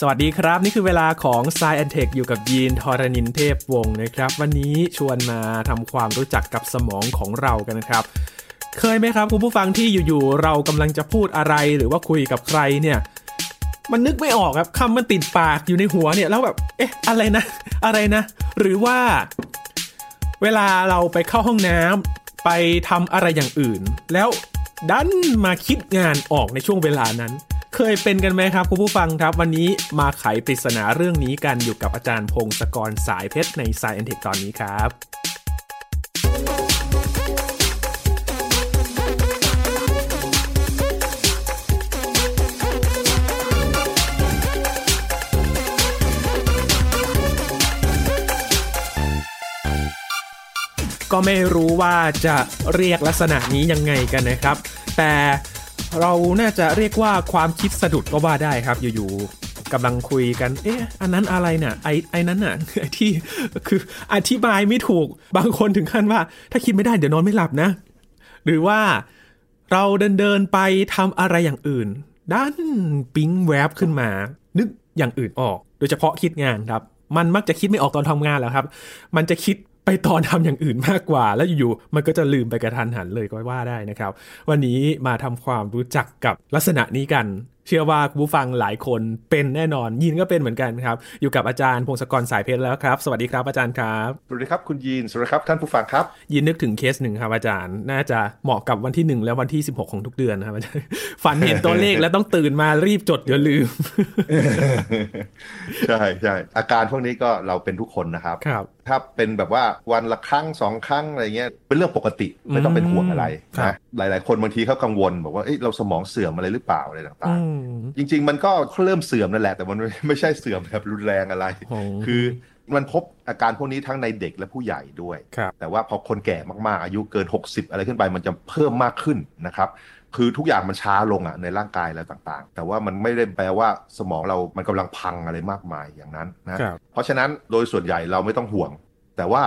สวัสดีครับ นี่คือเวลาของ s ซแอนเทคอยู่กับยีนทอรานินเทพวงศ์นะครับ วันนี้ชวนมาทำความรู้จักกับสมองของเรากันนะครับ เคยไหมครับคุณผู้ฟังที่อยู่ๆเรากำลังจะพูดอะไรหรือว่าคุยกับใครเนี่ยมันนึกไม่ออกครับคำมันติดปากอยู่ในหัวเนี่ยแล้วแบบเอ๊ะอะไรนะ อะไรนะ หรือว่า เวลาเราไปเข้าห้องน้ำไปทำอะไรอย่างอื่น แล้วดันมาคิดงานออกในช่วงเวลานั้น เคยเป็นกันไหมครับคุณผู้ฟังครับ วันนี้มาไขปริศนาเรื่องนี้กันอยู่กับอาจารย์พงศกรสายเพชรในสายแอนเทคตอนนี้ครับก็ไม่รู้ว่าจะเรียกลักษณะนี้ยังไงกันนะครับ แต่ เราน่าจะเรียกว่าความคิดสะดุดก็ว่าได้ครับอยู่ๆกำลังคุยกัน เอ๊ะ อันนั้นอะไรน่ะไอ้ไอ้นั้นน่ะไอ้ที่คืออธิบายไม่ถูกบางคนถึงขั้นว่า ถ้าคิดไม่ได้เดี๋ยวนอนไม่หลับนะ หรือว่าเราเดินเดินไปทำอะไรอย่างอื่นด้านปิ๊งแวบขึ้นมา นึกอย่างอื่นออก โดยเฉพาะคิดงานครับ มันมักจะคิดไม่ออกตอนทำงานแล้วครับ มันจะคิด ไปตอนทำอย่างอื่นมากกว่า แล้วอยู่ๆมันก็จะลืมไปกระทันหันเลยก็ว่าได้นะครับ วันนี้มาทำความรู้จักกับลักษณะนี้กัน เชื่อว่าคุณผู้ฟังหลายคนเป็นแน่นอน ยินก็เป็นเหมือนกันครับ อยู่กับอาจารย์พงศกรสายเพชรแล้วครับ สวัสดีครับอาจารย์ครับสวัสดีครับคุณยีนสวัสดีครับท่านผู้ฟังครับ ยินนึกถึงเคสหนึ่งครับอาจารย์ น่าจะเหมาะกับวันที่หนึ่งและวันที่ 16 ของทุกเดือนนะครับอาจารย์ฝันเห็นตัวเลขแล้วต้องตื่นมารีบจดเดี๋ยวลืมใช่ใช่อาการพวกนี้ก็เราเป็นทุกคนนะครับครับ ถ้าเป็นแบบว่าวันละครั้งสองครั้งอะไรเงี้ยเป็นเรื่องปกติไม่ต้องเป็นห่วงอะไรครับนะหลาย ๆ คนบางทีเขากังวลบอกว่าเอ้ยเราสมองเสื่อมอะไรหรือเปล่าอะไรต่างอืมๆจริง ๆ มันก็เริ่มเสื่อมนั่นแหละแต่มันไม่ไม่ใช่เสื่อมแบบรุนแรงอะไรโอ้คือมันพบอาการพวกนี้ทั้งในเด็กและผู้ใหญ่ด้วยครับแต่ว่าพอคนแก่มากๆ อายุเกิน 60 อะไรขึ้นไปมันจะเพิ่มมากขึ้นนะครับ คือทุกอย่างมันช้าลงอะในร่างกายอะไรต่างๆ แต่ว่ามันไม่ได้แปลว่าสมองเรามันกำลังพังอะไรมากมายอย่างนั้นนะครับเพราะฉะนั้นโดยส่วนใหญ่เราไม่ต้องห่วง แต่ว่า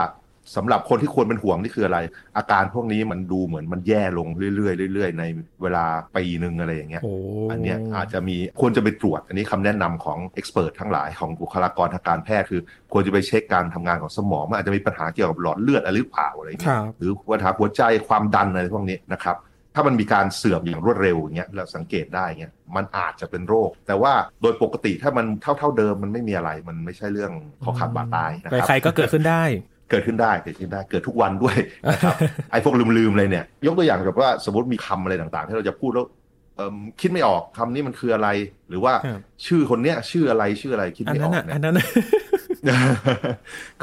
สำหรับคนที่ควรเป็นห่วงนี่คืออะไร อาการพวกนี้มันดูเหมือนมันแย่ลงเรื่อยๆเรื่อยๆ ในเวลาปีหนึ่งอะไรอย่างเงี้ยโอ้อันเนี้ยอาจจะมีควรจะไปตรวจ อันนี้คำแนะนำของเอ็กซ์เพรสทั้งหลายของบุคลากรทางการแพทย์คือ ควรจะไปเช็คการทำงานของสมองมันอาจจะมีปัญหาเกี่ยวกับหลอดเลือดอะไรหรือเปล่าอะไรอย่างคเงี้ยรับหรือปัญหาหัวใจความดันอะไรพวกนี้นะครับ ถ้ามันมีการเสื่อมอย่างรวดเร็วอย่างเงี้ยเราสังเกตได้เงี้ยมันอาจจะเป็นโรค แต่ว่าโดยปกติถ้ามันเท่าเท่าๆเดิมมันไม่มีอะไรมันไม่ใช่เรื่องคอขาดบาดตายนะครับใครๆก็เกิดขึ้นได้เกิดขึ้นได้เกิดขึ้นได้เกิดทุกวันด้วยนะครับไอ้พวกลืมๆเลยเนี่ย ยกตัวอย่างแบบว่าสมมติมีคำอะไรต่างๆ ที่เราจะพูดแล้วเอิ่มคิดไม่ออกคำนี้มันคืออะไร หรือว่าครับชื่อคนเนี้ยชื่ออะไรชื่ออะไรคิดอันไม่อนั้อนกอะเนี่อัยนนั้นน่ะ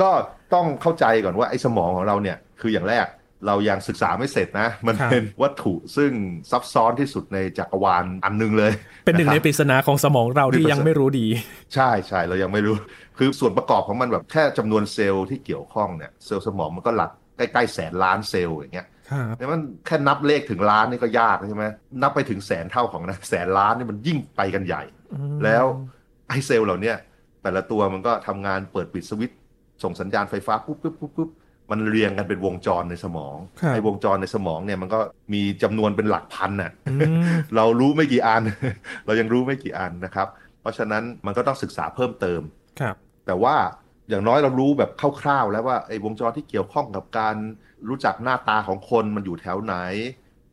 ก็ต้องเข้าใจก่อนว่าไอ้สมองของเราเนี่ยคืออย่างแรก เรายังศึกษาไม่เสร็จนะ มันครับเป็นวัตถุซึ่งซับซ้อนที่สุดในจักรวาลอันหนึงเลย เป็นหนึ่งะในครับปริศนาของสมองเราที่ยังไม่รู้ดี ใช่ใช่เรายังไม่รู้ คือส่วนประกอบของมันแบบแค่จำนวนเซลล์ที่เกี่ยวข้องเนี่ยเซลล์สมองมันก็หลักใกล้ๆแสนล้านเซลล์อย่างเงี้ยครับเนี่ยมันแค่นับเลขถึงล้านนี่ก็ยากใช่ไหมนับไปถึงแสนเท่าของนะแสนล้านนี่มันยิ่งไปกันใหญ่ แล้วไอ้เซลล์เหล่าเนี้ยแต่ละตัวมันก็ทำงานเปิดปิดสวิตช์ส่งสัญญาณไฟฟ้าปุ๊บปุ๊บปุ๊บปุ๊บ มันเรียงกันเป็นวงจรในสมองครับไอ้วงจรในสมองเนี่ยมันก็มีจำนวนเป็นหลักพันน่ะอืมเรารู้ไม่กี่อัน เรายังรู้ไม่กี่อันนะครับ เพราะฉะนั้นมันก็ต้องศึกษาเพิ่มเติมครับ แต่ว่าอย่างน้อยเรารู้แบบคร่าวๆแล้วว่าไอ้วงจรที่เกี่ยวข้องกับการรู้จักหน้าตาของคนมันอยู่แถวไหน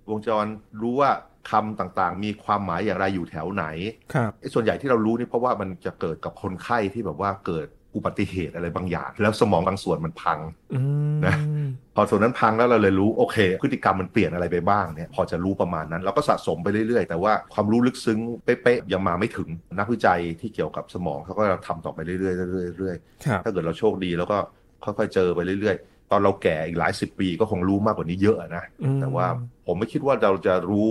วงจรรู้ว่าคำต่างๆ มีความหมายอย่างไรอยู่แถวไหนครับไอ้ส่วนใหญ่ที่เรารู้นี่เพราะว่ามันจะเกิดกับคนไข้ที่แบบว่าเกิด อุบัติเหตุอะไรบางอย่าง แล้วสมองบางส่วนมันพังอืมนะพอส่วนนั้นพังแล้วเราเลยรู้โอเค พฤติกรรมมันเปลี่ยนอะไรไปบ้างเนี่ยพอจะรู้ประมาณนั้น เราก็สะสมไปเรื่อยๆ แต่ว่าความรู้ลึกซึ้งเป๊ะๆยังมาไม่ถึงนักวิจัยที่เกี่ยวกับสมองเขาก็ทำต่อไปเรื่อยๆเรื่อยๆเรื่อยครับๆถ้าเกิดเราโชคดีแล้วก็ค่อยๆเจอไปเรื่อยๆ ตอนเราแก่อีกหลายสิบปีก็คงรู้มากกว่านี้เยอะนะอืมแต่ว่าผมไม่คิดว่าเราจะรู้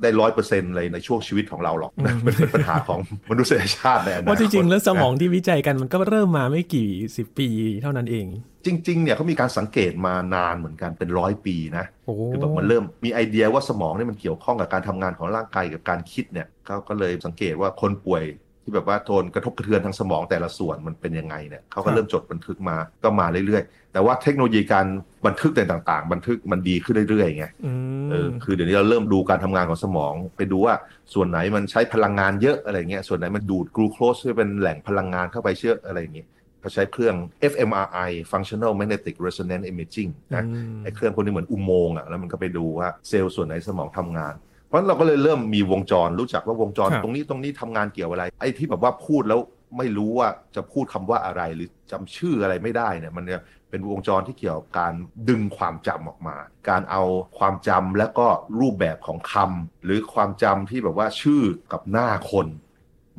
ได้ร้อยเปอร์เซ็นต์เลยในช่วงชีวิตของเราหรอกนะมันเป็นปัญหาของมนุษยชาติในอนาคตว่าจริงๆ แล้วสมองที่วิจัยกันมันก็เริ่มมาไม่กี่สิบปีเท่านั้นเอง จริง ๆ เนี่ยเขามีการสังเกตมานานเหมือนกันเป็นร้อยปีนะโอ้คือแบบมันเริ่มมีไอเดียว่าสมองเนี่ยมันเกี่ยวข้องกับการทำงานของร่างกายกับการคิดเนี่ยเขาก็เลยสังเกตว่าคนป่วยที่แบบว่าโทนกระทบกระเทือนทางสมองแต่ละส่วนมันเป็นยังไงเนี่ยเขาก็เริ่มจดบันทึกมาก็มาเรื่อยๆ แต่ว่าเทคโนโลยีการ บันทึกต่างๆ บันทึกมันดีขึ้นเรื่อยๆไงอืเออมคือเดี๋ยวนี้เราเริ่มดูการทำงานของสมอง ไปดูว่าส่วนไหนมันใช้พลังงานเยอะอะไรเงี้ยส่วนไหนมันดูดกลูโคสที่เป็นแหล่งพลังงานเข้าไปเชื่ออะไรอย่างเงี้ยเขาใช้เครื่อง fMRI functional magnetic resonance imaging นะอืมไอ้เครื่องพวกนี้เหมือนอุโมงค์อะแล้วมันก็ไปดูว่าเซลล์ส่วนไหนสมองทำงานเพราะฉะนั้นเราก็เลยเริ่มมีวงจรรู้จักว่าวงจรครับตรงนี้ตรงนี้ทำงานเกี่ยวอะไร ไอ้ที่แบบว่าพูดแล้วไม่รู้ว่าจะพูดคำว่าอะไรหรือจำชื่ออะไรไม่ได้เนี่ยมัน เป็นวงจรที่เกี่ยวกับการดึงความจำออกมา การเอาความจำแล้วก็รูปแบบของคำหรือความจำที่แบบว่าชื่อกับหน้าคน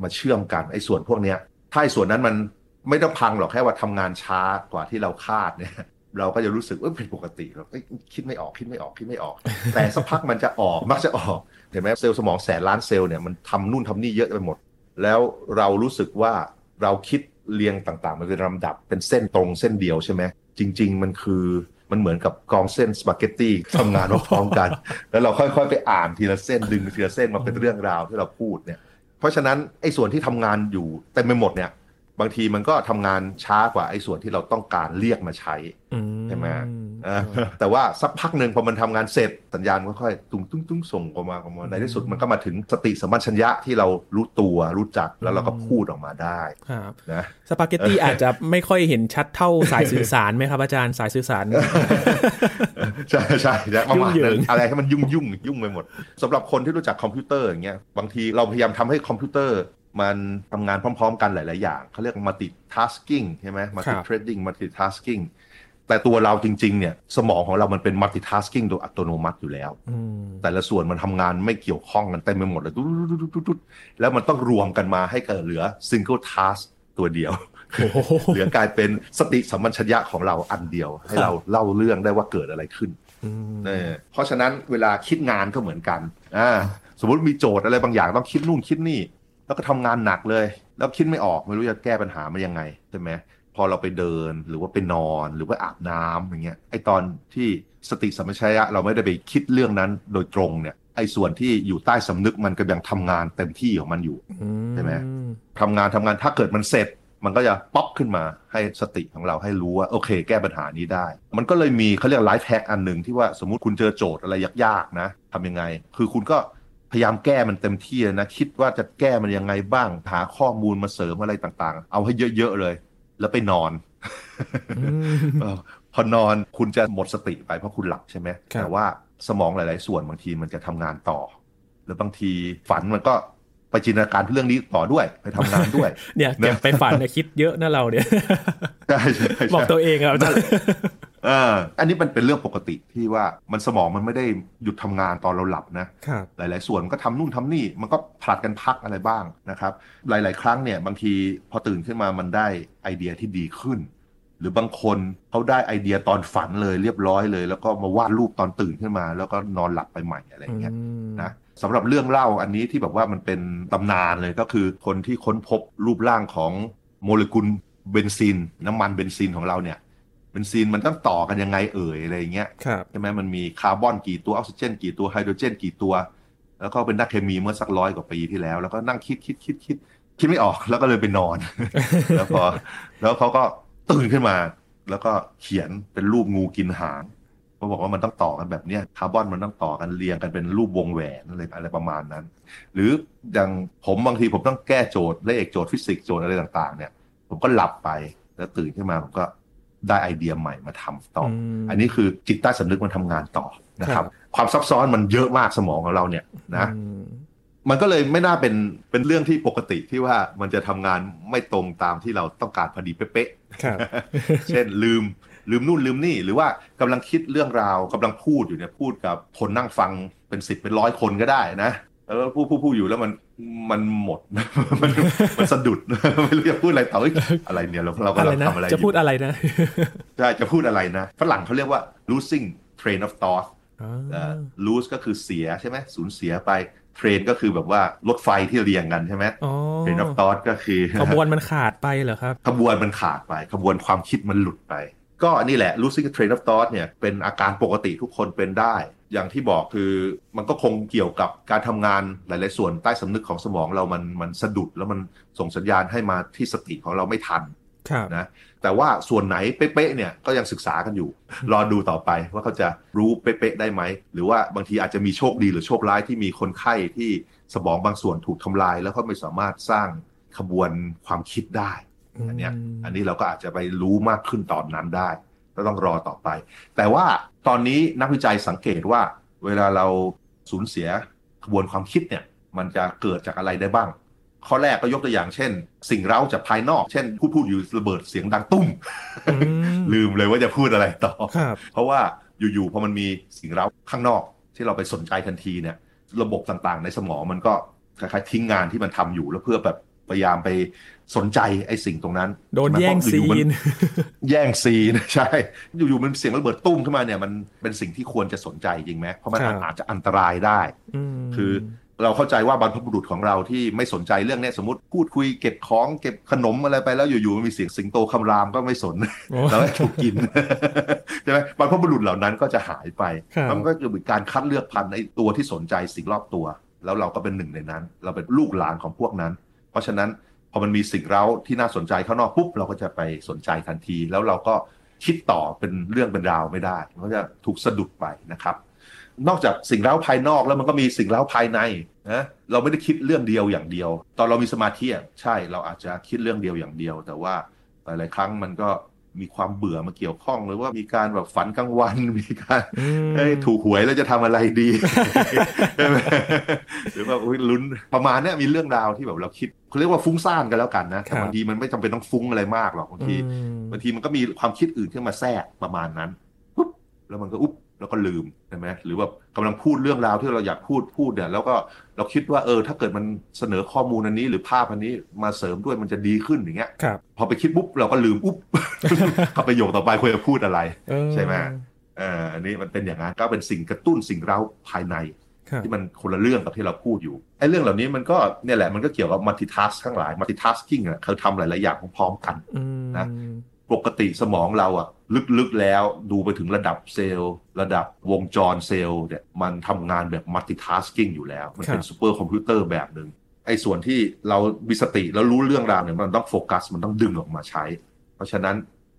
มาเชื่อมกันไอ้ส่วนพวกเนี้ยถ้าไอ้ส่วนนั้นมันไม่ต้องพังหรอกแค่ว่าทำงานช้ากว่าที่เราคาดเนี่ยเราก็จะรู้สึกว่าเป็นปกติเราเอ้ยคิดไม่ออกคิดไม่ออกคิดไม่ออก แต่สักพักมันจะออกมักจะออกเห็นไหมเซลล์สมองแสนล้านเซลล์เนี่ยมันทำนู่นทำนี่เยอะไปหมด แล้วเรารู้สึกว่าเราคิดเรียงต่างๆ มันเป็นลำดับเป็นเส้นตรงเส้นเดียวใช่ไหม จริง ๆ มันคือมันเหมือนกับกองเส้นสปาเกตตี้ทำงานพร้อมกัน แล้วเราค่อยๆ ไปอ่านทีละเส้นดึงทีละเส้นมาเป็นเรื่องราวที่เราพูดเนี่ย เพราะฉะนั้นไอ้ส่วนที่ทำงานอยู่เต็มไปหมดเนี่ย บางทีมันก็ทำงานช้ากว่าไอ้ส่วนที่เราต้องการเรียกมาใช้อืใช่ไหมเออแต่ว่าสักพักหนึ่งพอมันทำงานเสร็จสัญญาณก็ค่อยตุ้งตุ้งตุ้งส่งออกมาออกมาในที่สุดมันก็มาถึงสติสัมปชัญญะที่เรารู้ตัวรู้จักแล้วเราก็พูดออกมาได้ครับนะสปาเกตตี้อาจจะไม่ค่อยเห็นชัดเท่าสายสื่อสารไหมครับอาจารย์สายสื่อสารใช่ใช่ใช่ประมาณยุ่งเหยินั้นงอะไรให้มันยุ่งยุ่งยุ่งไปหมดสำหรับคนที่รู้จักคอมพิวเตอร์อย่างเงี้ยบางทีเราพยายามทำให้คอมพิวเตอร์ มันทำงานพร้อม ๆ กันหลาย ๆ อย่างเขาเรียก multitasking ใช่ไหม multi-threading multitasking แต่ตัวเราจริง ๆ เนี่ย สมองของเรามันเป็น multitasking โดยอัตโนมัติอยู่แล้วอืมแต่ละส่วนมันทำงานไม่เกี่ยวข้องกันเต็มไปหมดเลยตุ๊ดๆๆๆๆแล้วมันต้องรวมกันมาให้เกิดเหลือ single task ตัวเดียวโอ้โหเหลือกลายเป็นสติสัมปชัญญะของเราอันเดียว ให้เราเล่าเรื่องได้ว่าเกิดอะไรขึ้นอืมเออเพราะฉะนั้นเวลาคิดงานก็เหมือนกันอ่าสมมติมีโจทย์อะไรบางอย่างต้องคิดนู่นคิดนี่ แล้วก็ทำงานหนักเลย แล้วคิดไม่ออกไม่รู้จะแก้ปัญหามันยังไงใช่ไหมพอเราไปเดินหรือว่าไปนอนหรือว่าอาบน้ำอย่างเงี้ยไอตอนที่สติสัมปชัญญะเราไม่ได้ไปคิดเรื่องนั้นโดยตรงเนี่ยไอส่วนที่อยู่ใต้สำนึกมันก็ยังทำงานเต็มที่ของมันอยู่ใช่ไหมทำงานทำงานถ้าเกิดมันเสร็จ มันก็จะป๊อปขึ้นมาให้สติของเราให้รู้ว่าโอเค แก้ปัญหานี้ได้ มันก็เลยมีเขาเรียก life hack อันหนึ่งที่ว่าสมมติคุณเจอโจทย์อะไรยากๆนะทำยังไง คือคุณก็ พยายามแก้มันเต็มที่นะคิดว่าจะแก้มันยังไงบ้าง หาข้อมูลมาเสริมอะไรต่างๆ เอาให้เยอะๆเลย แล้วไปนอนเออพอนอนคุณจะหมดสติไปเพราะคุณหลับใช่ไหมครับแต่ว่าสมองหลาย ๆ ส่วนบางทีมันจะทำงานต่อแล้วบางทีฝันมันก็ไปจินตนาการเรื่องนี้ต่อด้วยไปทำงานด้วย เนี่ยเก็บไปฝันนะคิดเยอะนะเราเนี่ยใช่ใช่ใช่บอกตัวเองอะอาจารย์ เออ อันนี้มันเป็นเรื่องปกติที่ว่ามันสมองมันไม่ได้หยุดทำงานตอนเราหลับนะครับหลาย ๆ ส่วนมันก็ทำนู่นทำนี่มันก็ผลัดกันพักอะไรบ้างนะครับ หลาย ๆ ครั้งเนี่ยบางทีพอตื่นขึ้นมามันได้ไอเดียที่ดีขึ้น หรือบางคนเขาได้ไอเดียตอนฝันเลยเรียบร้อยเลย แล้วก็มาวาดรูปตอนตื่นขึ้นมา แล้วก็นอนหลับไปใหม่อะไรอย่างเงี้ยนะสำหรับเรื่องเล่าอันนี้ที่แบบว่ามันเป็นตำนานเลยก็คือคนที่ค้นพบรูปร่างของโมเลกุลเบนซิน น้ำมันเบนซินของเราเนี่ย เบนซินมันต้องต่อกันยังไงเอ่ยอะไรอย่างเงี้ยครับใช่ไหมมันมีคาร์บอนกี่ตัวออกซิเจน กี่ตัวไฮโดรเจน กี่ตัว แล้วก็เป็นนักเคมีเมื่อสักร้อยกว่าปีที่แล้ว แล้วก็นั่งคิดคิดคิดคิดคิดไม่ออกแล้วก็เลยไปนอน แล้วพอแล้วเขาก็ตื่นขึ้นมา แล้วก็เขียนเป็นรูปงูกินหางเขาบอกว่ามันต้องต่อกันแบบเนี้ยคาร์บอนมันต้องต่อกันเรียงกันเป็นรูปวงแหวนอะไรอะไรประมาณนั้น หรืออย่างผมบางทีผมต้องแก้โจทย์เลขโจทย์ฟิสิกส์โจทย์อะไรต่าง ๆ เนี่ย ผมก็หลับไปแล้วตื่นขึ้นมาผมก็ ได้ไอเดียใหม่มาทำต่อ อืมอันนี้คือจิตใต้สำนึกมันทำงานต่อนะคครัรับบความซับซ้อนมันเยอะมากสมองของเราเนี่ยนะอืมมันก็เลยไม่น่าเป็นเป็นเรื่องที่ปกติที่ว่ามันจะทำงานไม่ตรงตามที่เราต้องการพอดีเป๊ะครับๆเช่นลืมลืมนู่นลืมนี่ หรือว่ากำลังคิดเรื่องราวกำลังพูดอยู่เนี่ยพูดกับคนนั่งฟังเป็นสิบเป็นร้อยคนก็ได้นะ แล้วพูดพูดพูดอยู่แล้วมันมันหมด มันมันสะดุดไม่รู้จะพูดอะไรต่อเอ้ยอะไรเนี่ยเราเราอะไรกำลังนะทำอะไรอจะยู่พูดอะไรนะใช่จะพูดอะไรนะฝรั่งเขาเรียกว่า losing train of thought อ๋อเอ่อ lose ก็คือเสียใช่ไหมสูญเสียไป train ก็คือแบบว่ารถไฟที่เรียงกันใช่ไหมอ๋อ train of thought ก็คือขบวนมันขาดไปเหรอครับขบวนมันขาดไปขบวนความคิดมันหลุดไป ก็นี่แหละ losing train of thought เนี่ยเป็นอาการปกติทุกคนเป็นได้ อย่างที่บอกคือมันก็คงเกี่ยวกับการทำงานหลาย ๆ ส่วนใต้สำนึกของสมองเรามันมันสะดุดแล้วมันส่งสัญญาณให้มาที่สติของเราไม่ทันครับนะแต่ว่าส่วนไหนเป๊ะๆเนี่ยก็ยังศึกษากันอยู่ รอดูต่อไปว่าเขาจะรู้เป๊ะๆได้ไหม หรือว่าบางทีอาจจะมีโชคดีหรือโชคร้ายที่มีคนไข้ที่สมองบางส่วนถูกทำลาย แล้วเขาไม่สามารถสร้างขบวนความคิดได้อันเนี้ยอันนี้เราก็อาจจะไปรู้มากขึ้นตอนนั้นได้ก็ต้องรอต่อไป แต่ว่า ตอนนี้นักวิจัยสังเกตว่า เวลาเราสูญเสียขบวนความคิดเนี่ย มันจะเกิดจากอะไรได้บ้าง ข้อแรกก็ยกตัวอย่างเช่น สิ่งเร้าจากภายนอก เช่นพูดพูดอยู่ระเบิดเสียงดังตุ้มอืมลืมเลยว่าจะพูดอะไรต่อครับเพราะว่าอยู่ๆพอมันมีสิ่งเร้าข้างนอก ที่เราไปสนใจทันทีเนี่ย ระบบต่างๆ ในสมองมันก็คล้ายๆทิ้งงานที่มันทำอยู่แล้วเพื่อแบบ พยายามไปสนใจไอ้สิ่งตรงนั้น โดนแย่งเพราะอซีๆมันแย่งซีนใช่ อยู่ๆมันเสียงระเบิดตุ้มขึ้นมาเนี่ยมันเป็นสิ่งที่ควรจะสนใจจริงไหมเพราะมันครับอาจจะอันตรายได้มคือเราเข้าใจว่าบรรพบุรุษของเราที่ไม่สนใจเรื่องเนี้ยสมมติพูดคุยเก็บของเก็บขนมอะไรไปแล้วอยู่ๆมันมีเสียงสิงโตคำรามก็ไม่สนโอ้แล้วก็ถูกกินใช่ไหมบรรพบุรุษเหล่านั้นก็จะหายไปครับแล้วมันก็จะเป็นการคัดเลือกพันธุ์ในตัวที่สนใจสิ่งรอบตัว แล้วเราก็เป็นหนึ่งในนั้น เราเป็นลูกหลานของพวกนั้น เพราะฉะนั้นพอมันมีสิ่งเร้าที่น่าสนใจข้างนอกปุ๊บเราก็จะไปสนใจทันที แล้วเราก็คิดต่อเป็นเรื่องเป็นราวไม่ได้มันก็จะถูกสะดุดไปนะครับ นอกจากสิ่งเร้าภายนอกแล้วมันก็มีสิ่งเร้าภายในนะเราไม่ได้คิดเรื่องเดียวอย่างเดียว ตอนเรามีสมาธิอะใช่เราอาจจะคิดเรื่องเดียวอย่างเดียว แต่ว่าหลายๆครั้งมันก็ มีความเบื่อมาเกี่ยวข้องหรือว่ามีการแบบฝันกลางวันมีการอืมเอ้ยถูกหวยแล้วจะทำอะไรดีใช่ไหมหรือว่าอุ๊ยลุ้นประมาณเนี้ยมีเรื่องราวที่แบบเราคิดเขาเรียกว่าฟุ้งซ่านกันแล้วกันนะแต่ครับบางทีมันไม่จำเป็นต้องฟุ้งอะไรมากหรอกบางทีอืมบางทีมันก็มีความคิดอื่นขึ้นมาแทรกประมาณนั้นปุ๊บแล้วมันก็อุ๊บ แล้วก็ลืมใช่ไหมหรือว่ากำลังพูดเรื่องราวที่เราอยากพูดพูดเนี่ยแล้วก็เราคิดว่าเออถ้าเกิดมันเสนอข้อมูลอันนี้ หรือภาพอันนี้มาเสริมด้วยมันจะดีขึ้นอย่างเงี้ยครับพอไปคิดปุ๊บเราก็ลืมอุ๊บเขาประโยคต่อไปควรจะพูดอะไรเออใช่ไหมเอ่ออันนี้มันเป็นอย่างนั้นก็เป็นสิ่งกระตุ้นสิ่งเร้าภายในครับที่มันคนละเรื่องกับที่เราพูดอยู่ไอ้เรื่องเหล่านี้มันก็เนี่ยแหละมันก็เกี่ยวกับ multitask ทั้งหลาย multitasking อะเขาทำหลายๆอย่างพร้อมๆกันอืมนะ ปกติสมองเราอะลึกๆแล้วดูไปถึงระดับเซลล์ ระดับวงจรเซลล์เนี่ยมันทำงานแบบ multitasking อยู่แล้ว มันเป็นซูเปอร์คอมพิวเตอร์แบบหนึ่งไอ้ส่วนที่เรามีสติแล้วรู้เรื่องราวเนี่ยมันต้องโฟกัสมันต้องดึงออกมาใช้ เพราะฉะนั้น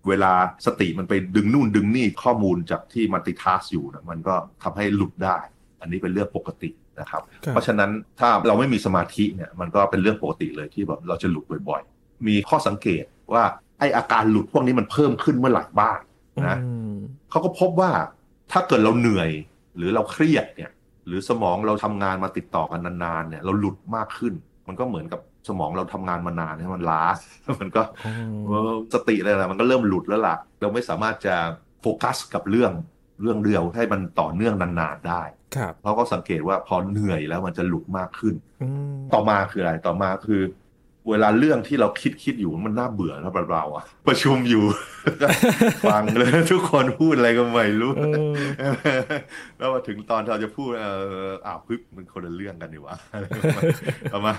เวลาสติมันไปดึงนู่นดึงนี่ข้อมูลจากที่มัลติทัสอยู่นะมันก็ทำให้หลุดได้ อันนี้เป็นเรื่องปกตินะครับครับ เพราะฉะนั้นถ้าเราไม่มีสมาธิเนี่ยมันก็เป็นเรื่องปกติเลยที่แบบเราจะหลุดบ่อย ๆ มีข้อสังเกตว่า ไออาการหลุดพวกนี้มันเพิ่มขึ้นเมื่อไหร่บ้างนะอืมเขาก็พบว่าถ้าเกิดเราเหนื่อยหรือเราเครียดเนี่ย หรือสมองเราทำงานมาติดต่อกันนานๆเนี่ย เราหลุดมากขึ้น มันก็เหมือนกับสมองเราทำงานมานานเนี่ยมันล้ามันก็อ๋อเออสติอะไรนะมันก็เริ่มหลุดแล้วล่ะ เราไม่สามารถจะโฟกัสกับเรื่องเรื่องเดียวให้มันต่อเนื่องนานๆได้ครับเราก็สังเกตว่าพอเหนื่อยแล้วมันจะหลุดมากขึ้นอืมต่อมาคืออะไร ต่อมาคือ เวลาเรื่องที่เราคิดคิดอยู่มันน่าเบื่อแล้วเราอะประชุมอยู่ ฟังเลยทุกคนพูดอะไรก็ไม่รู้เออแล้วมาถึงตอนที่เราจะพูดเอออ้าวปึ๊บมันคนละเรื่องกันดีวะอะไรประมาณประมาณ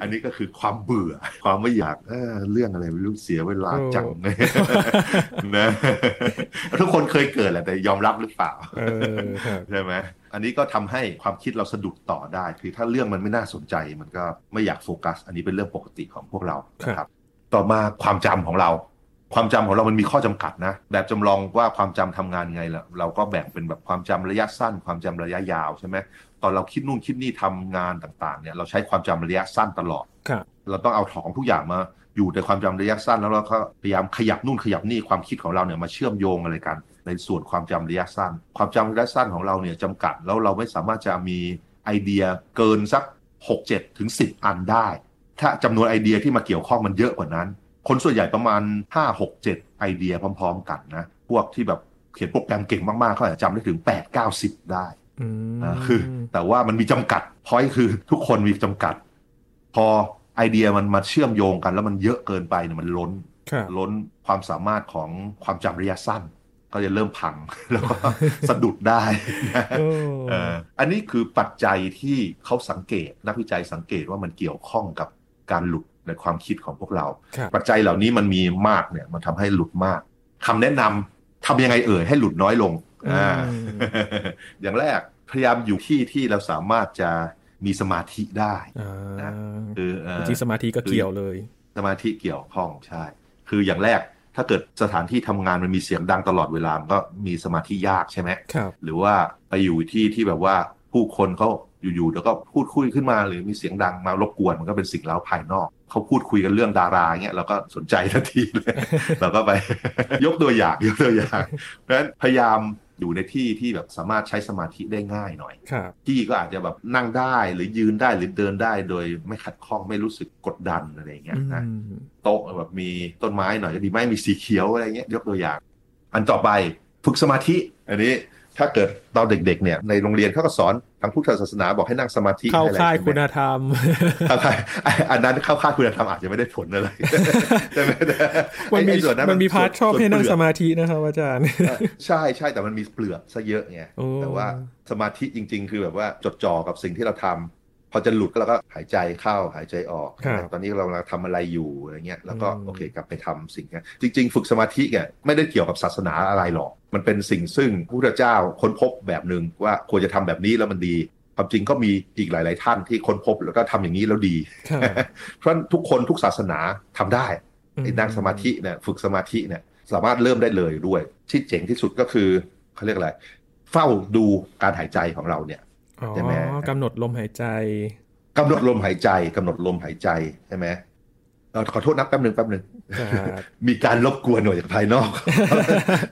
อันนี้ก็คือความเบื่อ ความไม่อยากเออเรื่องอะไรไม่รู้เสียเวลาจังนะทุกคนเคยเกิดแหละแต่ยอมรับหรือเปล่าเออครับใช่ไหม อันนี้ก็ทำให้ความคิดเราสะดุดต่อได้ คือถ้าเรื่องมันไม่น่าสนใจมันก็ไม่อยากโฟกัส อันนี้เป็นเรื่องปกติของพวกเรานะครับ ต่อมาความจำของเรา ความจำของเรามันมีข้อจำกัดนะ แบบจำลองว่าความจำทำงานไงล่ะเราก็แบ่งเป็นแบบความจำระยะสั้น ความจำระยะยาวใช่ไหมตอนเราคิดนู่นคิดนี่ทำงานต่างๆเนี่ยเราใช้ความจำระยะสั้นตลอดครับเราต้องเอาของทุกอย่างมาอยู่ในความจำระยะสั้นแล้วเราก็พยายามขยับนู่นขยับนี่ความคิดของเราเนี่ยมาเชื่อมโยงอะไรกัน ในส่วนความจำระยะสั้น ความจำระยะสั้นของเราเนี่ยจำกัดแล้วเราไม่สามารถจะมีไอเดียเกินสัก 6 7 ถึง 10 อันได้ ถ้าจำนวนไอเดียที่มาเกี่ยวข้องมันเยอะกว่านั้น คนส่วนใหญ่ประมาณ 5 6 7 ไอเดียพร้อม ๆ กันนะ พวกที่แบบเขียนโปรแกรมเก่งมากๆเขาอาจจะจำได้ถึง 8 9 10ได้อืมอ่าคือ แต่ว่ามันมีจำกัดพอยคือทุกคนมีจำกัด พอไอเดียมันมาเชื่อมโยงกัน แล้วมันเยอะเกินไปเนี่ยมันล้นครับล้นความสามารถของความจำระยะสั้น ก็จะเริ่มพังแล้วก็สะดุดได้นะโอ้เอ่ออันนี้คือปัจจัยที่เขาสังเกตนักวิจัยสังเกตว่ามันเกี่ยวข้องกับการหลุดในความคิดของพวกเราครับปัจจัยเหล่านี้มันมีมากเนี่ยมันทำให้หลุดมากคำแนะนำทำยังไงเอ่ยให้หลุดน้อยลงอ่าอย่างแรกพยายามอยู่ที่ที่เราสามารถจะมีสมาธิได้อ่านะคือเอ่อจริงๆสมาธิก็เกี่ยวเลย สมาธิเกี่ยวข้องใช่ คืออย่างแรก ถ้าเกิดสถานที่ทำงานมันมีเสียงดังตลอดเวลา มันก็มีสมาธิยากใช่ไหมครับหรือว่าไปอยู่ที่ที่แบบว่าผู้คนเขาอยู่ๆแล้วก็พูดคุยขึ้นมาหรือมีเสียงดังมารบกวนมันก็เป็นสิ่งเล้าภายนอกเขาพูดคุยกันเรื่องดาราเงี้ยเราก็สนใจทันทีเลยเราก็ไป ยกตัวอย่างยกตัวอย่างเพราะฉะนั้นพยายาม อยู่ในที่ที่แบบสามารถใช้สมาธิได้ง่ายหน่อยครับที่ก็อาจจะแบบนั่งได้หรือยืนได้หรือเดินได้โดยไม่ขัดข้องไม่รู้สึกกดดันอะไรอย่างเงี้ยนะอืมโต๊ะแบบมีต้นไม้หน่อยก็ดีไหมมีสีเขียวอะไรเงี้ยยกตัวอย่าง อันต่อไปฝึกสมาธิ อันนี้ ถ้าเกิดตอนเด็กๆเนี่ยในโรงเรียนเขาก็สอนทางพุทธศาสนาบอกให้นั่งสมาธิเข้าให้อะไรค่ายใช่ไหมคุณธรรมเข้าค่ายอันนั้นเข้าค่ายคุณธรรมอาจจะไม่ได้ผลอะไรใช่ไหมแต่มันมีไอ้ส่วมันมีพาร์ทชอบให้นั่งสส่วนเปลือกมาธินะครับอาจารย์เออใช่ใช่แต่มันมีเปลือกซะเยอะไงโอ้แต่ว่าสมาธิจริง ๆ คือแบบว่าจดจ่อกับสิ่งที่เราทำ พอจะหลุดก็เราก็หายใจเข้าหายใจออกครับตอนนี้เรากำลังทำอะไรอยู่อะไรเงี้ยแล้วก็อืมโอเคกลับไปทำสิ่งนี้จริง ๆ ฝึกสมาธิเนี่ยไม่ได้เกี่ยวกับศาสนาอะไรหรอก มันเป็นสิ่งซึ่งพระพุทธเจ้าค้นพบแบบหนึ่งว่าควรจะทำแบบนี้แล้วมันดีความจริงก็มีอีกหลาย ๆ ท่านที่ค้นพบแล้วก็ทำอย่างนี้แล้วดีครับเพราะฉะนั้นทุกคนทุกศาสนาทำได้ไอ้นั่งสมาธิเนี่ยฝึกสมาธิเนี่ยสามารถเริ่มได้เลยด้วย ที่เจ๋งที่สุดก็คือเขาเรียกอะไร เฝ้าดูการหายใจของเราเนี่ยอ๋อ ใช่ไหมกำหนดลมหายใจกำหนดลมหายใจกำหนดลมหายใจใช่ไหมเอ่อขอโทษนะแป๊บหนึ่งแป๊บหนึ่งครับมีการรบกวนหน่วยจากภายนอก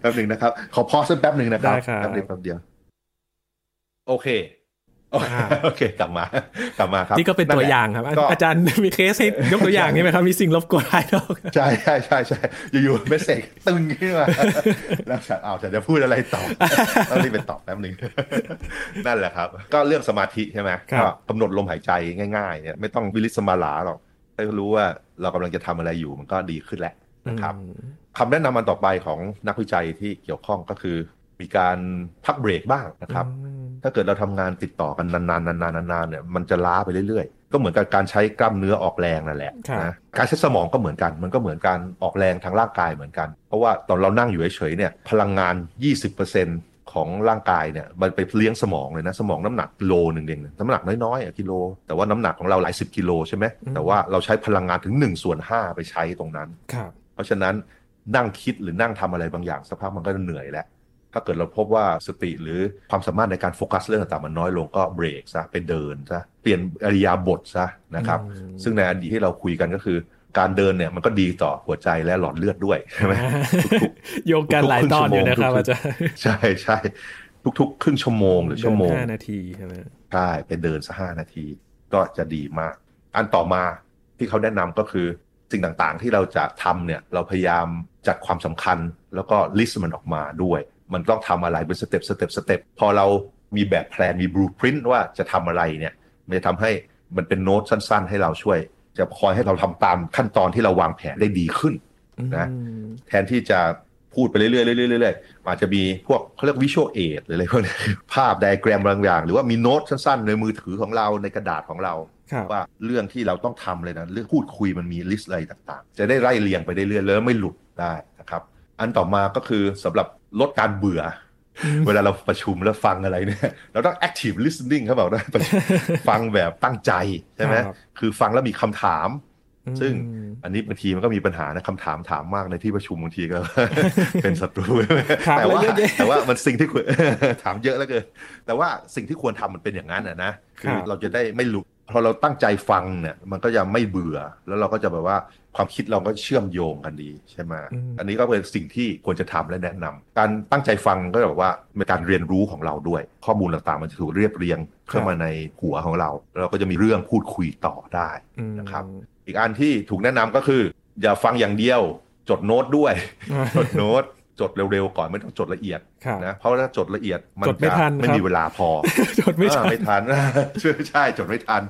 แป๊บหนึ่งนะครับ ขอพอสักแป๊บหนึ่งนะครับได้ครับแป๊บเดียวแป๊บเดียว โอเค โอเคอ่าโอเค กลับมา กลับมาครับ นี่ก็เป็นตัวอย่างครับก็อาจารย์มีเคสให้ยกตัวอย่างนี้ไหมครับ มีสิ่งรบกวนภายนอกใช่ใช่ใช่ใช่อยู่ๆ message ตึ๊งขึ้นมาแล้วฉันเอาฉันจะพูดอะไรต่อต้องรีบไปตอบแป๊บหนึ่งนั่นแหละครับ ก็เรื่องสมาธิใช่ไหมครับก็กำหนดลมหายใจง่ายๆเนี่ยไม่ต้องวิลิศมาหราหรอกให้รู้ว่าเรากำลังจะทำอะไรอยู่มันก็ดีขึ้นแล้วนะครับอืมคำแนะนำอันต่อไปของนักวิจัยที่เกี่ยวข้องก็คือ มีการพักเบรกบ้างนะครับอืมถ้าเกิดเราทำงานติดต่อกันนานๆนานๆนานๆเนี่ยมันจะล้าไปเรื่อยๆ ก็เหมือนกับการใช้กล้ามเนื้อออกแรงนั่นแหละครับนะการใช้สมองก็เหมือนกัน มันก็เหมือนการออกแรงทางร่างกายเหมือนกัน เพราะว่าตอนเรานั่งอยู่เฉยๆเนี่ยพลังงาน 20%ของร่างกายเนี่ยมันไปเลี้ยงสมองเลยนะสมองน้ำหนักกิโลหนึ่งเองน้ำหนักน้อยๆอะกิโล แต่ว่าน้ำหนักของเราหลายสิบกิโลใช่ไหมแต่ว่าเราใช้พลังงานถึง1ส่วน5ไปใช้ตรงนั้นครับเพราะฉะนั้นนั่งคิดหรือนั่งทำอะไรบางอย่างสักพักมันก็จะเหนื่อยแล้ว ถ้าเกิดเราพบว่าสติหรือความสามารถในการโฟกัสเรื่องต่างๆมันน้อยลงก็เบรกซะไปเดินซะเปลี่ยนอริยาบทซะนะครับอืมซึ่งในอดีตที่เราคุยกันก็คือการเดินเนี่ยมันก็ดีต่อหัวใจและหลอดเลือดด้วยใช่ไหมทุกโยงกันหลายตอนอยู่นะครับอาจารย์ใช่ใช่ทุกๆ ครึ่งชั่วโมงหรือชั่วโมงเดินห้านาทีใช่ไหมใช่ไปเดินสักห้านาที ก็จะดีมาก อันต่อมาที่เขาแนะนำก็คือสิ่งต่างๆที่เราจะทำเนี่ยเราพยายามจัดความสำคัญแล้วก็ list มันออกมาด้วย มันต้องทำอะไรเป็น step step step พอเรามีแบบ plan มี blueprint ว่าจะทำอะไรเนี่ยมันจะทำให้มันเป็นโน้ตสั้น ๆ ให้เราช่วย จะคอยให้เราทำตามขั้นตอนที่เราวางแผนได้ดีขึ้นนะอืมแทนที่จะพูดไปเรื่อยๆเรื่อยๆเรื่อยๆอาจจะมีพวกเขาเรียก visual aid หรืออะไรพวกนี้ภาพไดอะแกรมบางอย่าง หรือว่ามีโน้ตสั้นๆ ในมือถือของเราในกระดาษของเราครับว่าเรื่องที่เราต้องทำเลยนะเรื่องพูดคุยมันมี list อะไรต่างๆ จะได้ไล่เรียงไปได้เรื่อยๆแล้วไม่หลุดได้นะครับ อันต่อมาก็คือสำหรับ ลดการเบื่ออเวลาเราประชุมแล้วฟังอะไรเนี่ย เราต้อง active listening เขาบอกนะฟังแบบตั้งใจใช่ไหมครับคือฟังแล้วมีคำถาม ซึ่งอืมอันนี้บางทีมันก็มีปัญหานะคำถามถามมากในที่ประชุมบางทีก็เป็นศัตรูถามแต่อะไรว่าเยอะแยะแต่ว่ามันสิ่งที่ควรถามเยอะแล้วเกินแต่ว่าสิ่งที่ควรทำมันเป็นอย่างนั้นนะนะคืคอรับเราจะได้ไม่หลุด พอเราตั้งใจฟังเนี่ย มันก็จะไม่เบื่อ แล้วเราก็จะแบบว่าความคิดเราก็เชื่อมโยงกันดีใช่ไหมอันนี้ก็เป็นสิ่งที่ควรจะทำและแนะนำการตั้งใจฟังก็แบบว่าเป็นการเรียนรู้ของเราด้วย ข้อมูลต่างๆ มันจะถูกเรียบเรียงเข้ามาในหัวของเราแล้วเราก็จะมีเรื่องพูดคุยต่อได้อืมนะครับ อีกอันที่ถูกแนะนำก็คือ อย่าฟังอย่างเดียว จดโน้ตด้วยจดโน้ต จดเร็วๆก่อนไม่ต้องจดละเอียดครับนะเพราะถ้าจดละเอียดมันจดไม่จะทันไม่ครับมีเวลาพอจดไม่ทันเออไม่ทันใช่ใช่จดไม่ทัน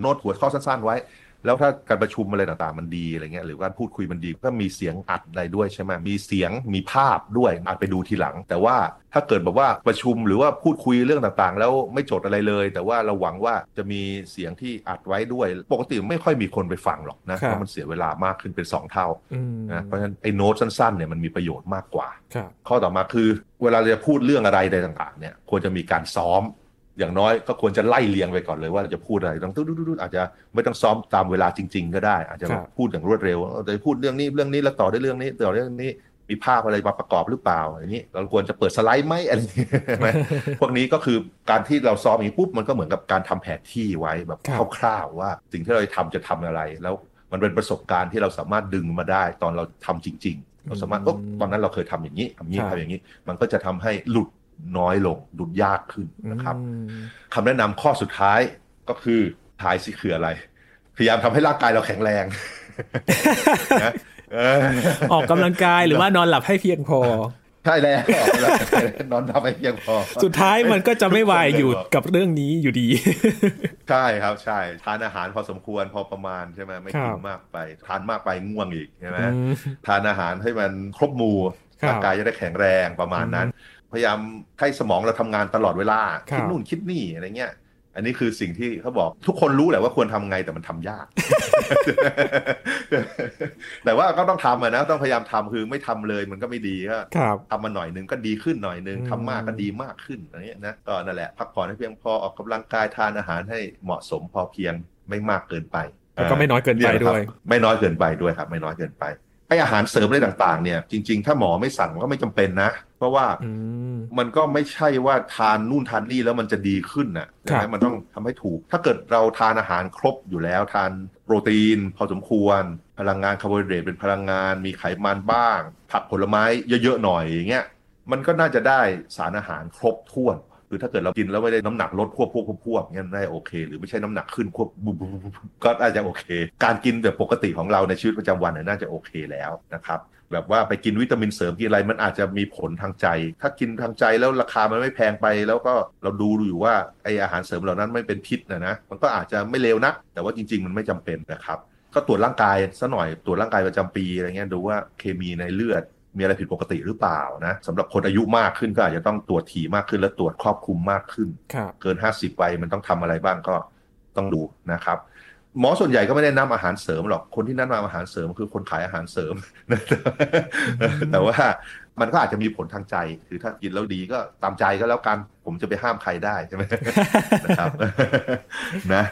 โน้ตหัวข้อสั้นๆไว้ แล้วถ้าการประชุมอะไรต่างๆมันดีอะไรเงี้ยหรือการพูดคุยมันดีก็มีเสียงอัดอะไรด้วยใช่ไหมมีเสียงมีภาพด้วยอาจไปดูทีหลัง แต่ว่าถ้าเกิดแบบว่าประชุมหรือว่าพูดคุยเรื่องต่างๆ แล้วไม่จดอะไรเลย แต่ว่าเราหวังว่าจะมีเสียงที่อัดไว้ด้วย ปกติไม่ค่อยมีคนไปฟังหรอกนะเพราะมันเสียเวลามากขึ้นเป็น 2 เท่านะเพราะฉะนั้นไอ้โน้ตสั้นๆเนี่ยมันมีประโยชน์มากกว่า ข้อต่อมาคือ เวลาเราจะพูดเรื่องอะไรใดต่างๆเนี่ยควรจะมีการซ้อม อย่างน้อยก็ควรจะไล่เลียงไปก่อนเลยว่าจะพูดอะไรต้องตุ๊ดๆอาจจะไม่ต้องซ้อมตามเวลาจริง ๆ ก็ได้ อาจจะพูดอย่างรวดเร็วจะพูดเรื่องนี้เรื่องนี้แล้วต่อด้วยเรื่องนี้ต่อเรื่องนี้มีภาพอะไรมาประกอบหรือเปล่าอย่างนี้ เราควรจะเปิดสไลด์ไหมอะไรไหมพวกนี้ก็คือการที่เราซ้อมอย่างนี้ปุ๊บมันก็เหมือนกับการทำแผนที่ไว้แบบคร่าวๆว่า สิ่งที่เราทำจะทำอะไร แล้วมันเป็นประสบการณ์ที่เราสามารถดึงมาได้ตอนเราทำจริง ๆ เราสามารถตอนนั้นเราเคยทำอย่างนี้ทำนี้ทำอย่างนี้ มันก็จะทำให้หลุด น้อยลงดุดยากขึ้นนะครับคำแนะนำข้อสุดท้ายก็คือท้ายสิคืออะไร พยายามทำให้ร่างกายเราแข็งแรงออกกำลังกายหรือว่านอนหลับให้เพียงพอใช่แล้วนอนทำให้เพียงพอ สุดท้ายมันก็จะไม่วายอยู่กับเรื่องนี้อยู่ดี ใช่ครับใช่ทานอาหารพอสมควรพอประมาณใช่ไหมไม่กินมากไปทานมากไปง่วงอีกใช่ไหมทานอาหารให้มันครบหมู่ร่างกายจะได้แข็งแรงประมาณนั้น พยายามให้สมองเราทำงานตลอดเวลา คิดนู่นคิดนี่อะไรเงี้ยอันนี้คือสิ่งที่เขาบอกทุกคนรู้แหละว่าควรทำไงแต่มันทำยาก แต่ว่าก็ต้องทำนะต้องพยายามทำคือไม่ทำเลยมันก็ไม่ดีก็ทำมาหน่อยนึงก็ดีขึ้นหน่อยนึงทำมากก็ดีมากขึ้นอะไรเงี้ยนะก็นั่นแหละพักผ่อนให้เพียงพอออกกำลังกายทานอาหารให้เหมาะสมพอเพียงไม่มากเกินไปแล้วก็ไม่น้อยเกินไปด้วย ไม่น้อยเกินไปด้วยครับ ไม่น้อยเกินไป ไออาหารเสริมอะไรต่างๆ เนี่ย จริง ๆ ถ้าหมอไม่สั่งก็ไม่จำเป็นนะ เพราะว่ามันก็ไม่ใช่ว่าทานนู่นทานนี่แล้วมันจะดีขึ้นนะใช่ไหมมันต้องทำให้ถูก ถ้าเกิดเราทานอาหารครบอยู่แล้ว ทานโปรตีน พอสมควร พลังงานคาร์โบไฮเดรตเป็นพลังงาน มีไขมันบ้าง ผักผลไม้เยอะๆหน่อยอย่างเงี้ยมันก็น่าจะได้สารอาหารครบถ้วน คือถ้าเกิดเรากินแล้วไม่ได้น้ำหนักลดควบควบควบเงี้ยได้โอเค หรือไม่ใช่น้ำหนักขึ้นควบก็น่าจจะโอเค การกินแบบปกติของเราในชีวิตประจำวันน่าจะโอเคแล้วนะครับแบบว่าไปกินวิตามินเสริมกินอะไรมันอาจจะมีผลทางใจ ถ้ากินทางใจแล้วราคามันไม่แพงไป แล้วก็เราดูอยู่ว่าไออาหารเสริมเหล่านั้นไม่เป็นพิษนะนะมันก็อาจจะไม่เลวนักแต่ว่าจริง ๆ มันไม่จำเป็นนะครับก็ตรวจร่างกายซะหน่อยตรวจร่างกายประจำปีอะไรเงี้ยดูว่าเคมีในเลือด มีอะไรผิดปกติหรือเปล่านะสำหรับคนอายุมากขึ้นก็อาจจะต้องตรวจถี่มากขึ้นและตรวจครอบคลุมมากขึ้น เกิน 50ไปมันต้องทำอะไรบ้างก็ต้องดูนะครับหมอส่วนใหญ่ก็ไม่ได้นำอาหารเสริมหรอก คนที่นั่นมาอาหารเสริมคือคนขายอาหารเสริม แต่ว่ามันก็อาจจะมีผลทางใจ คือถ้ากินแล้วดีก็ตามใจก็แล้วกัน ผมจะไปห้ามใครได้ใช่ไหมนะครับ นะ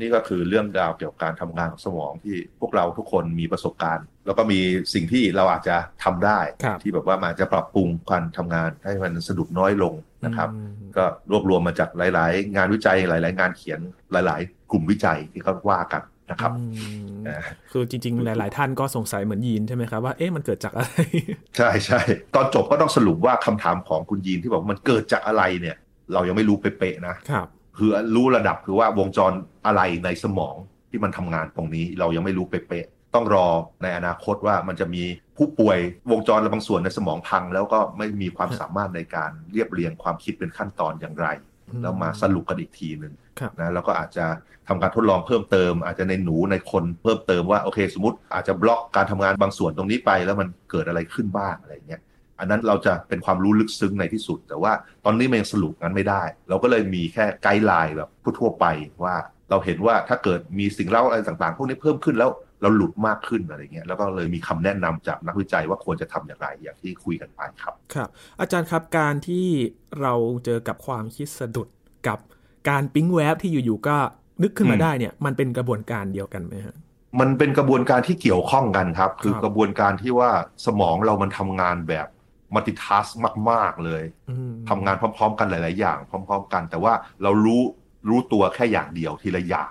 นี่ก็คือเรื่องราวเกี่ยวกับการทำงานของสมองที่พวกเราทุกคนมีประสบการณ์ แล้วก็มีสิ่งที่เราอาจจะทำได้ ที่แบบว่ามันจะปรับปรุงการทำงานให้มันสะดุดน้อยลงนะครับ ก็รวบรวมมาจากหลาย ๆ งานวิจัยหลาย ๆ งานเขียนหลาย ๆ กลุ่มวิจัยที่เขาว่ากันนะครับคือจริง ๆ หลาย ๆ ท่านก็สงสัยเหมือนยีนใช่ไหมครับว่าเอ๊ะมันเกิดจากอะไร ใช่ใช่ตอนจบก็ต้องสรุปว่าคำถามของคุณยีนที่บอกมันเกิดจากอะไรเนี่ย เรายังไม่รู้เป๊ะๆนะครับคือรู้ระดับคือว่าวงจรอะไรในสมองที่มันทำงานตรงนี้ เรายังไม่รู้เป๊ะๆ ต้องรอในอนาคตว่ามันจะมีผู้ป่วยวงจรบางส่วนในสมองพัง แล้วก็ไม่มีความสามารถในการเรียบเรียงความคิดเป็นขั้นตอนอย่างไร แล้วมาสรุปกันอีกทีหนึ่งนะแล้วก็อาจจะทำการทดลองเพิ่มเติม อาจจะในหนูในคนเพิ่มเติมว่าโอเค สมมติอาจจะบล็อกการทำงานบางส่วนตรงนี้ไป แล้วมันเกิดอะไรขึ้นบ้างอะไรเงี้ยอันนั้นเราจะเป็นความรู้ลึกซึ้งในที่สุด แต่ว่าตอนนี้มันยังสรุปงั้นไม่ได้ เราก็เลยมีแค่ไกด์ไลน์แบบทั่วไปว่าเราเห็นว่าถ้าเกิดมีสิ่งเล่าอะไรต่างๆ พวกนี้เพิ่มขึ้นแล้ว เราหลุดมากขึ้นอะไรเงี้ยแล้วก็เลยมีคำแนะนำจากนักวิจัยว่าควรจะทำอย่างไรอย่างที่คุยกันไปครับครับ อาจารย์ครับการที่เราเจอกับความคิดสะดุดกับการปิ๊งแวบที่อยู่ๆก็นึกขึ้นมาได้เนี่ยมันเป็นกระบวนการเดียวกันไหมฮะมันเป็นกระบวนการที่เกี่ยวข้องกันครับ คือกระบวนการที่ว่าสมองเรามันทำงานแบบมัลติทัสมาก ๆ เลยทำงานพร้อม ๆ กันหลาย ๆ อย่าง พร้อม ๆ กัน แต่ว่าเรารู้รู้ตัวแค่อย่างเดียวทีละอย่าง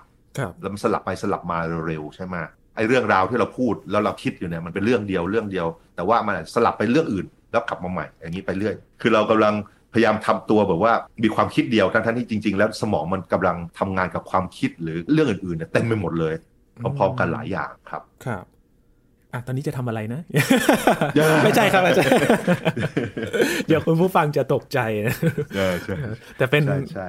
แล้วมันสลับไปสลับมาเร็วๆใช่ไหม ไอ้เรื่องราวที่เราพูดแล้วเราคิดอยู่เนี่ยมันเป็นเรื่องเดียวเรื่องเดียว แต่ว่ามันสลับไปเรื่องอื่นแล้วกลับมาใหม่ อย่างนี้ไปเรื่อย คือเรากำลังพยายามทำตัวแบบว่ามีความคิดเดียวทั้งที่จริง ๆ แล้วสมองมันกำลังทำงานกับความคิดหรือเรื่องอื่นๆเนี่ยเต็มไปหมดเลยพร้อมๆกันหลายอย่างครับครับอะตอนนี้จะทำอะไรนะ ไม่ใช่ครับอาจารย์เดี๋ยวคุณผู้ฟังจะตกใจนะแต่เป็น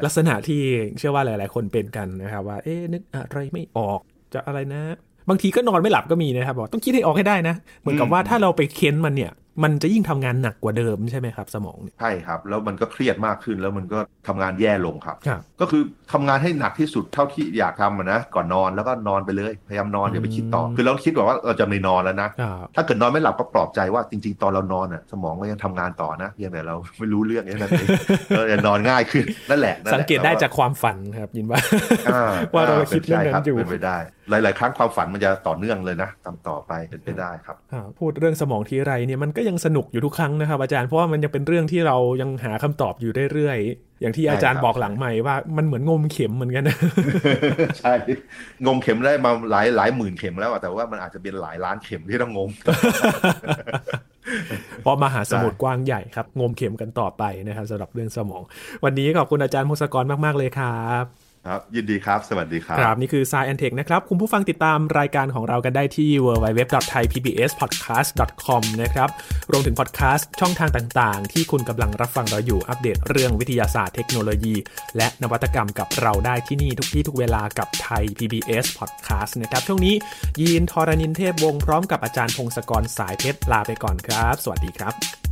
ลักษณะที่เชื่อว่าหลาย ๆ คนเป็นกันนะครับว่า เอ๊ะนึกอะไรไม่ออกจะอะไรนะ บางทีก็นอนไม่หลับก็มีนะครับบอกต้องคิดให้ออกให้ได้นะ เหมือนกับว่าถ้าเราไปเค้นมันเนี่ย มันจะยิ่งทำงานหนักกว่าเดิมใช่ไหมครับ สมองเนี่ยใช่ครับ แล้วมันก็เครียดมากขึ้นแล้วมันก็ทำงานแย่ลงครับครับก็คือทำงานให้หนักที่สุดเท่าที่อยากทำอะนะก่อนนอนแล้วก็นอนไปเลยพยายามนอนอย่าไปคิดต่อ คือเราคิดแบบว่าเราจะไม่นอนแล้วนะครับถ้าเกิดนอนไม่หลับก็ปลอบใจว่าจริง ๆ ตอนเรานอนอะสมองก็ยังทำงานต่อนะเพียงแต่เราไม่รู้เรื่องแค่นั้นเองเราจะนอนง่ายขึ้นนั่นแหละนั่นแหละ สังเกตได้จากความฝันครับยินว่าอ่ว่าเราคิดเรื่องนั้นใช่อยู่เป็นไปได้ หลาย ๆ ครั้งความฝันมันจะต่อเนื่องเลยนะตามต่อไปเป็นไปได้ครับอ่าพูดเรื่องสมองทีไรเนี่ยมันก็ยังสนุกอยู่ทุกครั้งนะครับ อาจารย์เพราะว่ามันยังเป็นเรื่องที่เรายังหาคำตอบอยู่เรื่อยๆอย่างที่อาจารย์ใช่ครับบอกหลังใหม่ว่ามันเหมือนงมเข็มเหมือนกันนะใช่งมเข็มได้มาหลายหลายหมื่นเข็มแล้วอะแต่ว่ามันอาจจะเป็นหลายล้านเข็มที่ต้องงมเพราะมหาสมุทรกว้างใหญ่ครับ งมเข็มกันต่อไปนะครับสำหรับเรื่องสมอง วันนี้ขอบคุณอาจารย์พงศกรมากๆเลยครับ ครับ ยินดีครับ สวัสดีครับ ครับ นี่คือ s ายแอนเทคนะครับ คุณผู้ฟังติดตามรายการของเรากันได้ที่ www.thaipbspodcast.com นะครับ รวมถึงพอดแคสต์ช่องทางต่างๆ ที่คุณกำลังรับฟังเราอยู่อัปเดตเรื่องวิทยาศาสตร์เทคโนโลยี และนวัตกรรมกับเราได้ที่นี่ทุกที่ทุกเวลากับไทย PBS Podcast นะครับ ช่วงนี้ยีนทอรานินเทพวงพร้อมกับอาจารย์พงศกรสายเพชรลาไปก่อนครับ สวัสดีครับ